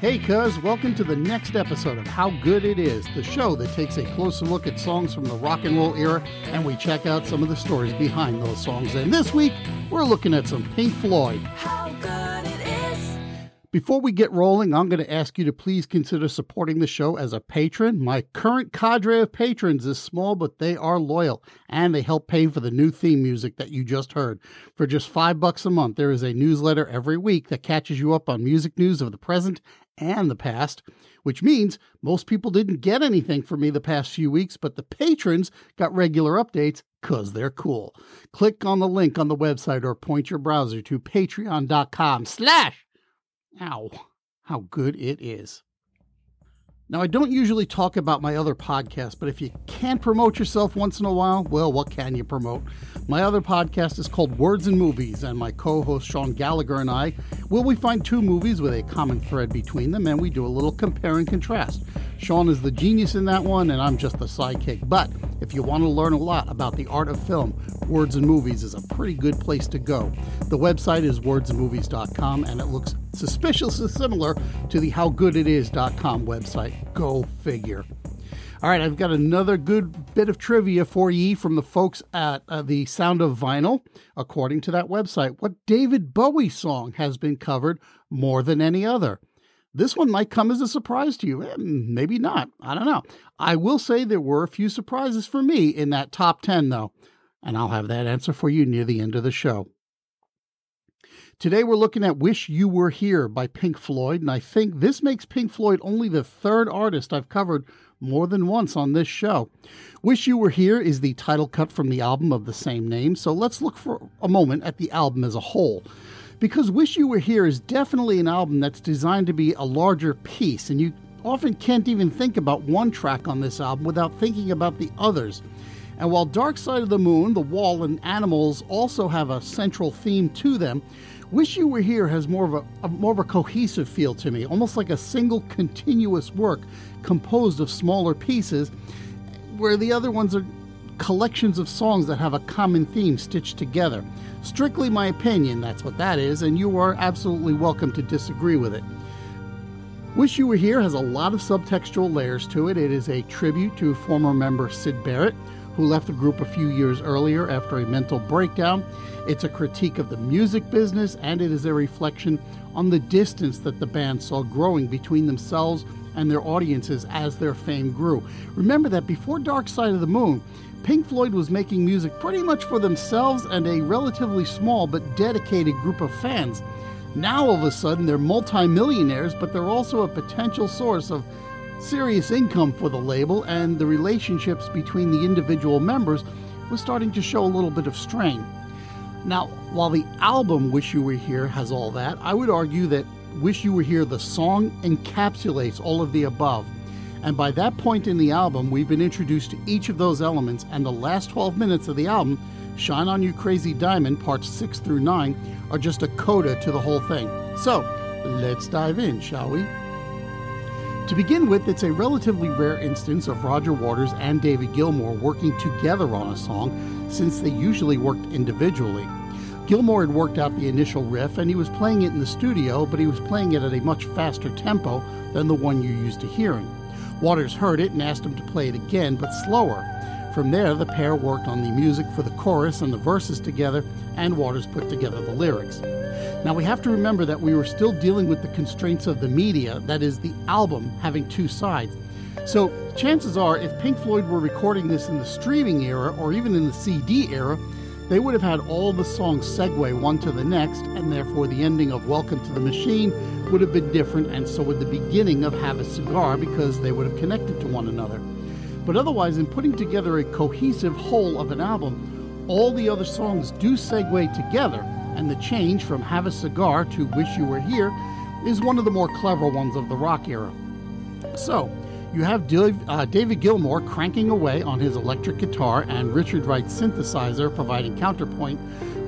Hey, cuz, welcome to the next episode of How Good It Is, the show that takes a closer look at songs from the rock and roll era and we check out some of the stories behind those songs. And this week, we're looking at some Pink Floyd. How good it is. Before we get rolling, I'm going to ask you to please consider supporting the show as a patron. My current cadre of patrons is small, but they are loyal and they help pay for the new theme music that you just heard. For just five bucks a month, there is a newsletter every week that catches you up on music news of the present and the past, which means most people didn't get anything from me the past few weeks, but the patrons got regular updates because they're cool. Click on the link on the website or point your browser to patreon.com slash ow, how good it is. Now, I don't usually talk about my other podcast, but if you can't promote yourself once in a while, well, what can you promote? My other podcast is called Words and Movies, and my co host Sean Gallagher and I will we find two movies with a common thread between them, and we do a little compare and contrast. Sean is the genius in that one, and I'm just the sidekick. But if you want to learn a lot about the art of film, Words and Movies is a pretty good place to go. The website is wordsandmovies.com, and it looks suspiciously similar to the howgooditis.com website. Go figure. All right, I've got another good bit of trivia for ye from the folks at uh, the Sound of Vinyl. According to that website, what David Bowie song has been covered more than any other? This one might come as a surprise to you. Eh, maybe not. I don't know. I will say there were a few surprises for me in that top 10, though, and I'll have that answer for you near the end of the show. Today we're looking at Wish You Were Here by Pink Floyd, and I think this makes Pink Floyd only the third artist I've covered more than once on this show. Wish You Were Here is the title cut from the album of the same name, so let's look for a moment at the album as a whole. Because Wish You Were Here is definitely an album that's designed to be a larger piece, and you often can't even think about one track on this album without thinking about the others. And while Dark Side of the Moon, The Wall, and Animals also have a central theme to them, Wish You Were Here has more of a, a, more of a cohesive feel to me, almost like a single continuous work composed of smaller pieces, where the other ones are collections of songs that have a common theme stitched together. Strictly my opinion, that's what that is, and you are absolutely welcome to disagree with it. Wish You Were Here has a lot of subtextual layers to it. It is a tribute to former member Syd Barrett, who left the group a few years earlier after a mental breakdown. It's a critique of the music business, and it is a reflection on the distance that the band saw growing between themselves and their audiences as their fame grew. Remember that before Dark Side of the Moon, Pink Floyd was making music pretty much for themselves and a relatively small but dedicated group of fans. Now, all of a sudden, they're multimillionaires, but they're also a potential source of serious income for the label, and the relationships between the individual members was starting to show a little bit of strain. Now, while the album Wish You Were Here has all that, I would argue that Wish You Were Here, the song, encapsulates all of the above. And by that point in the album, we've been introduced to each of those elements, and the last 12 minutes of the album, Shine On You Crazy Diamond, parts 6 through 9, are just a coda to the whole thing. So, let's dive in, shall we? To begin with, it's a relatively rare instance of Roger Waters and David Gilmour working together on a song, since they usually worked individually. Gilmour had worked out the initial riff and he was playing it in the studio, but he was playing it at a much faster tempo than the one you're used to hearing. Waters heard it and asked him to play it again, but slower. From there, the pair worked on the music for the chorus and the verses together, and Waters put together the lyrics. Now, we have to remember that we were still dealing with the constraints of the media, that is, the album having two sides. So, chances are, if Pink Floyd were recording this in the streaming era or even in the CD era, they would have had all the songs segue one to the next, and therefore the ending of Welcome to the Machine would have been different, and so would the beginning of Have a Cigar because they would have connected to one another. But otherwise, in putting together a cohesive whole of an album, all the other songs do segue together, and the change from Have a Cigar to Wish You Were Here is one of the more clever ones of the rock era. So, you have Dave, uh, David Gilmour cranking away on his electric guitar and Richard Wright's synthesizer providing counterpoint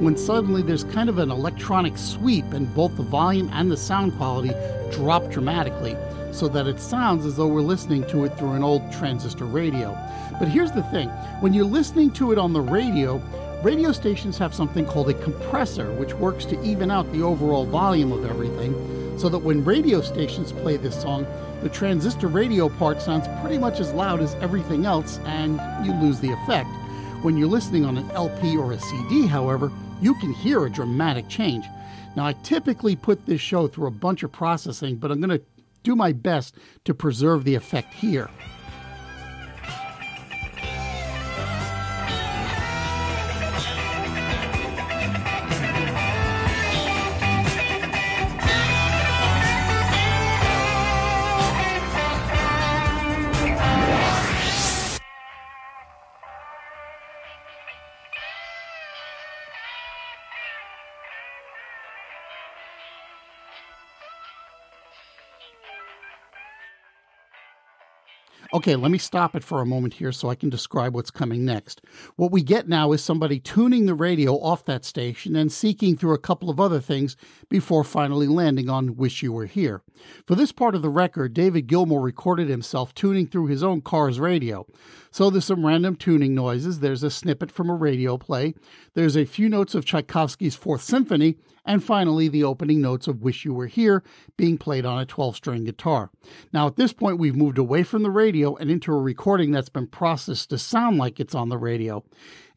when suddenly there's kind of an electronic sweep and both the volume and the sound quality drop dramatically so that it sounds as though we're listening to it through an old transistor radio. But here's the thing when you're listening to it on the radio, radio stations have something called a compressor, which works to even out the overall volume of everything, so that when radio stations play this song, the transistor radio part sounds pretty much as loud as everything else, and you lose the effect. When you're listening on an LP or a CD, however, you can hear a dramatic change. Now, I typically put this show through a bunch of processing, but I'm going to do my best to preserve the effect here. Okay, let me stop it for a moment here so I can describe what's coming next. What we get now is somebody tuning the radio off that station and seeking through a couple of other things before finally landing on Wish You Were Here. For this part of the record, David Gilmour recorded himself tuning through his own car's radio. So there's some random tuning noises, there's a snippet from a radio play, there's a few notes of Tchaikovsky's Fourth Symphony, and finally the opening notes of Wish You Were Here being played on a 12 string guitar. Now, at this point, we've moved away from the radio and into a recording that's been processed to sound like it's on the radio.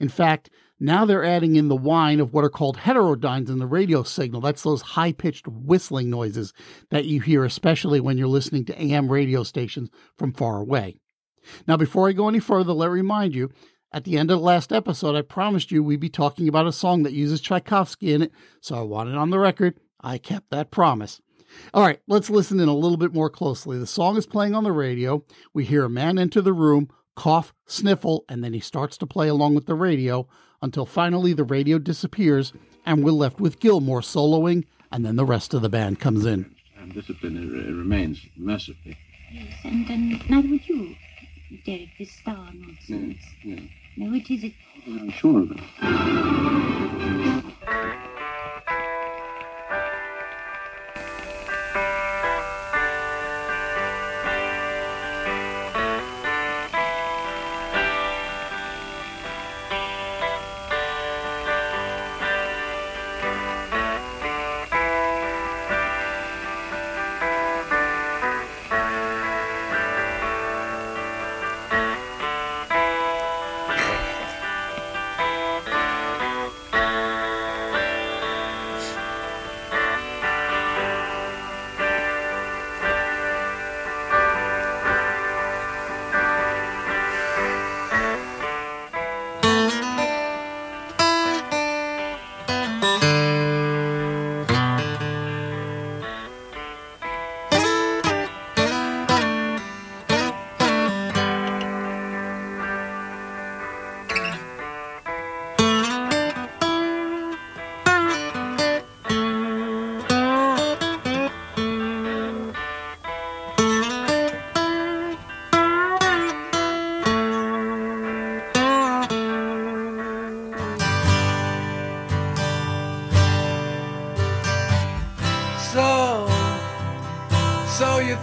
In fact, now they're adding in the whine of what are called heterodynes in the radio signal. That's those high pitched whistling noises that you hear, especially when you're listening to AM radio stations from far away. Now, before I go any further, let me remind you at the end of the last episode, I promised you we'd be talking about a song that uses Tchaikovsky in it, so I want it on the record. I kept that promise. All right, let's listen in a little bit more closely. The song is playing on the radio. We hear a man enter the room, cough, sniffle, and then he starts to play along with the radio until finally the radio disappears and we're left with Gilmour soloing, and then the rest of the band comes in. And discipline uh, remains massively. Yes, and um, neither would you, Derek, this star nonsense. Yeah, No, it is it. I'm sure of it.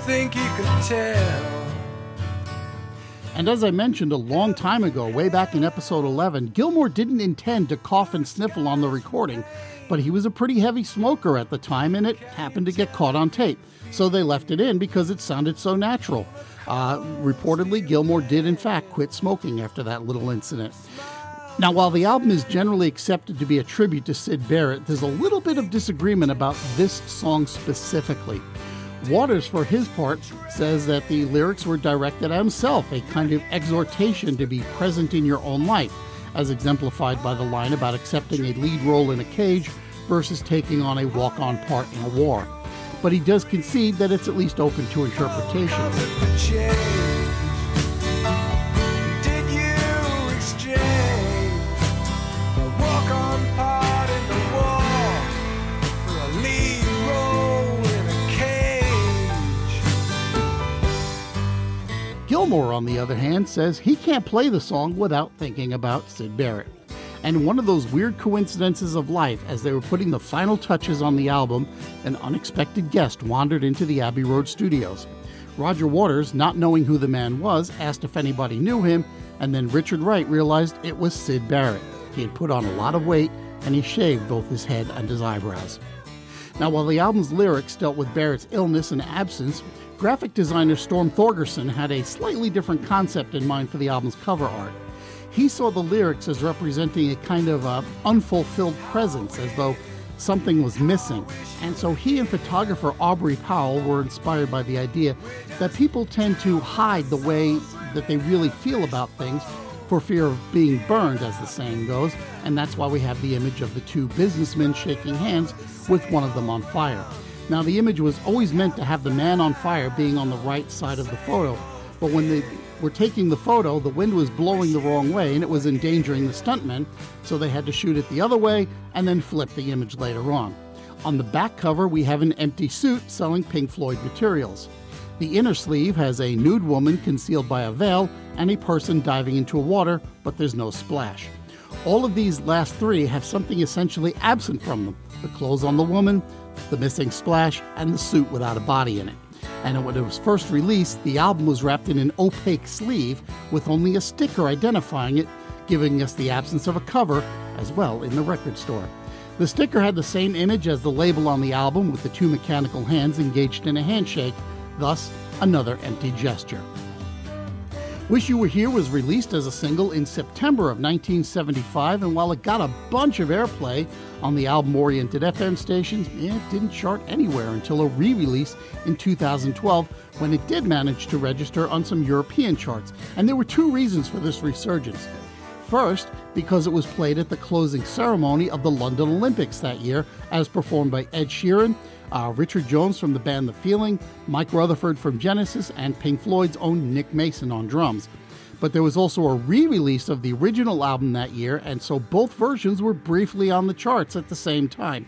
Think you can tell? And as I mentioned a long time ago, way back in episode 11, Gilmour didn't intend to cough and sniffle on the recording, but he was a pretty heavy smoker at the time and it happened to get caught on tape. So they left it in because it sounded so natural. Uh, reportedly, Gilmour did, in fact, quit smoking after that little incident. Now, while the album is generally accepted to be a tribute to Syd Barrett, there's a little bit of disagreement about this song specifically. Waters, for his part, says that the lyrics were directed at himself, a kind of exhortation to be present in your own life, as exemplified by the line about accepting a lead role in a cage versus taking on a walk on part in a war. But he does concede that it's at least open to interpretation. The other hand, says he can't play the song without thinking about Syd Barrett. And one of those weird coincidences of life, as they were putting the final touches on the album, an unexpected guest wandered into the Abbey Road studios. Roger Waters, not knowing who the man was, asked if anybody knew him, and then Richard Wright realized it was Sid Barrett. He had put on a lot of weight and he shaved both his head and his eyebrows. Now, while the album's lyrics dealt with Barrett's illness and absence, graphic designer Storm Thorgerson had a slightly different concept in mind for the album's cover art. He saw the lyrics as representing a kind of uh, unfulfilled presence, as though something was missing. And so he and photographer Aubrey Powell were inspired by the idea that people tend to hide the way that they really feel about things for fear of being burned, as the saying goes, and that's why we have the image of the two businessmen shaking hands with one of them on fire. Now, the image was always meant to have the man on fire being on the right side of the photo, but when they were taking the photo, the wind was blowing the wrong way and it was endangering the stuntmen, so they had to shoot it the other way and then flip the image later on. On the back cover, we have an empty suit selling Pink Floyd materials. The inner sleeve has a nude woman concealed by a veil and a person diving into water, but there's no splash. All of these last three have something essentially absent from them the clothes on the woman, the missing splash, and the suit without a body in it. And when it was first released, the album was wrapped in an opaque sleeve with only a sticker identifying it, giving us the absence of a cover as well in the record store. The sticker had the same image as the label on the album with the two mechanical hands engaged in a handshake, thus, another empty gesture. Wish You Were Here was released as a single in September of 1975, and while it got a bunch of airplay on the album oriented FM stations, it didn't chart anywhere until a re release in 2012 when it did manage to register on some European charts. And there were two reasons for this resurgence. First, because it was played at the closing ceremony of the London Olympics that year, as performed by Ed Sheeran, uh, Richard Jones from the band The Feeling, Mike Rutherford from Genesis, and Pink Floyd's own Nick Mason on drums. But there was also a re release of the original album that year, and so both versions were briefly on the charts at the same time.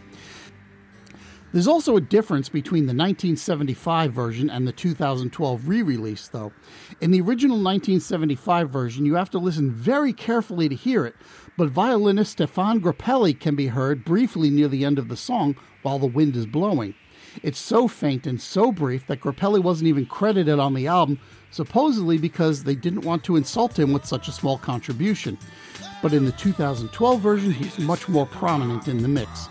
There's also a difference between the 1975 version and the 2012 re release, though. In the original 1975 version, you have to listen very carefully to hear it, but violinist Stefan Grappelli can be heard briefly near the end of the song while the wind is blowing. It's so faint and so brief that Grappelli wasn't even credited on the album, supposedly because they didn't want to insult him with such a small contribution. But in the 2012 version, he's much more prominent in the mix.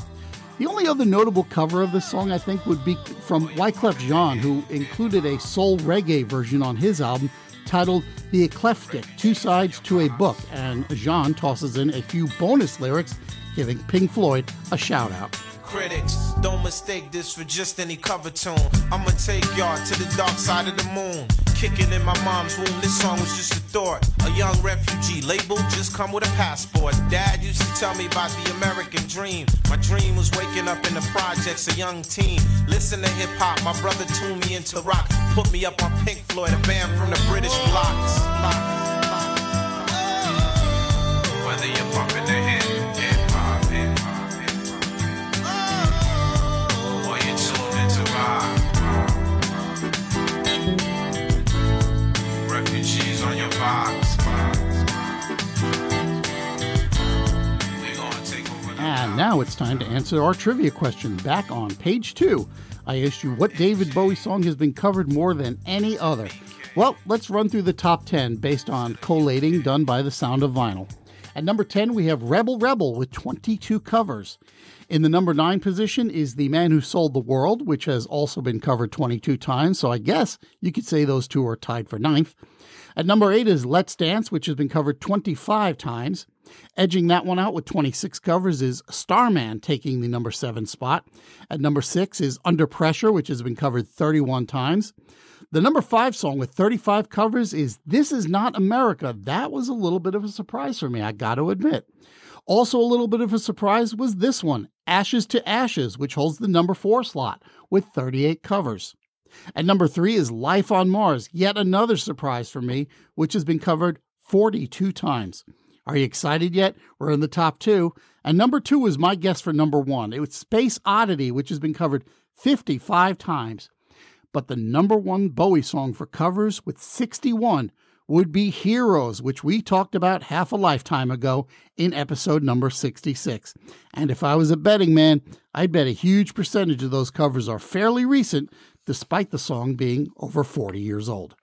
The only other notable cover of this song, I think, would be from Wyclef Jean, who included a soul reggae version on his album titled The Eclectic Two Sides to a Book, and Jean tosses in a few bonus lyrics giving Pink Floyd a shout out. Critics, don't mistake this for just any cover tune. I'ma take y'all to the dark side of the moon. Kicking in my mom's womb, this song was just a thought. A young refugee label just come with a passport. Dad used to tell me about the American dream. My dream was waking up in the projects, a young teen. Listen to hip hop, my brother tuned me into rock. Put me up on Pink Floyd, a band from the British blocks. Whether you're bumping the hip, now it's time to answer our trivia question. Back on page two, I asked you what David Bowie song has been covered more than any other. Well, let's run through the top 10 based on collating done by the sound of vinyl. At number 10, we have Rebel Rebel with 22 covers. In the number 9 position is The Man Who Sold the World, which has also been covered 22 times, so I guess you could say those two are tied for ninth. At number 8 is Let's Dance, which has been covered 25 times. Edging that one out with 26 covers is Starman, taking the number 7 spot. At number 6 is Under Pressure, which has been covered 31 times. The number 5 song with 35 covers is This Is Not America. That was a little bit of a surprise for me, I got to admit. Also, a little bit of a surprise was this one, Ashes to Ashes, which holds the number 4 slot with 38 covers. At number 3 is Life on Mars, yet another surprise for me, which has been covered 42 times. Are you excited yet? We're in the top two. And number two is my guess for number one. It was Space Oddity, which has been covered 55 times. But the number one Bowie song for covers with 61 would be Heroes, which we talked about half a lifetime ago in episode number 66. And if I was a betting man, I'd bet a huge percentage of those covers are fairly recent, despite the song being over 40 years old.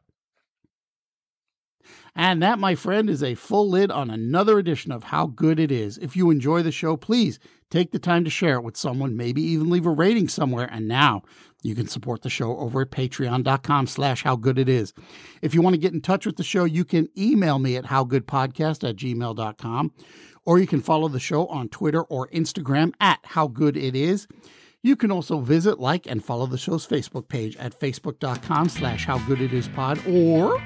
And that, my friend, is a full lid on another edition of How Good It Is. If you enjoy the show, please take the time to share it with someone, maybe even leave a rating somewhere. And now you can support the show over at patreon.com slash how good it is. If you want to get in touch with the show, you can email me at howgoodpodcast at gmail.com or you can follow the show on Twitter or Instagram at how good it is. You can also visit, like, and follow the show's Facebook page at facebook.com slash how good it is pod, or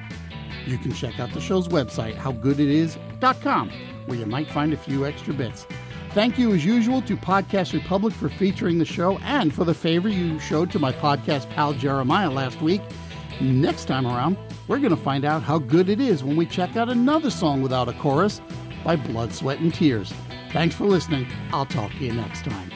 you can check out the show's website, howgooditis.com, where you might find a few extra bits. Thank you, as usual, to Podcast Republic for featuring the show and for the favor you showed to my podcast pal Jeremiah last week. Next time around, we're going to find out how good it is when we check out another song without a chorus by Blood, Sweat, and Tears. Thanks for listening. I'll talk to you next time.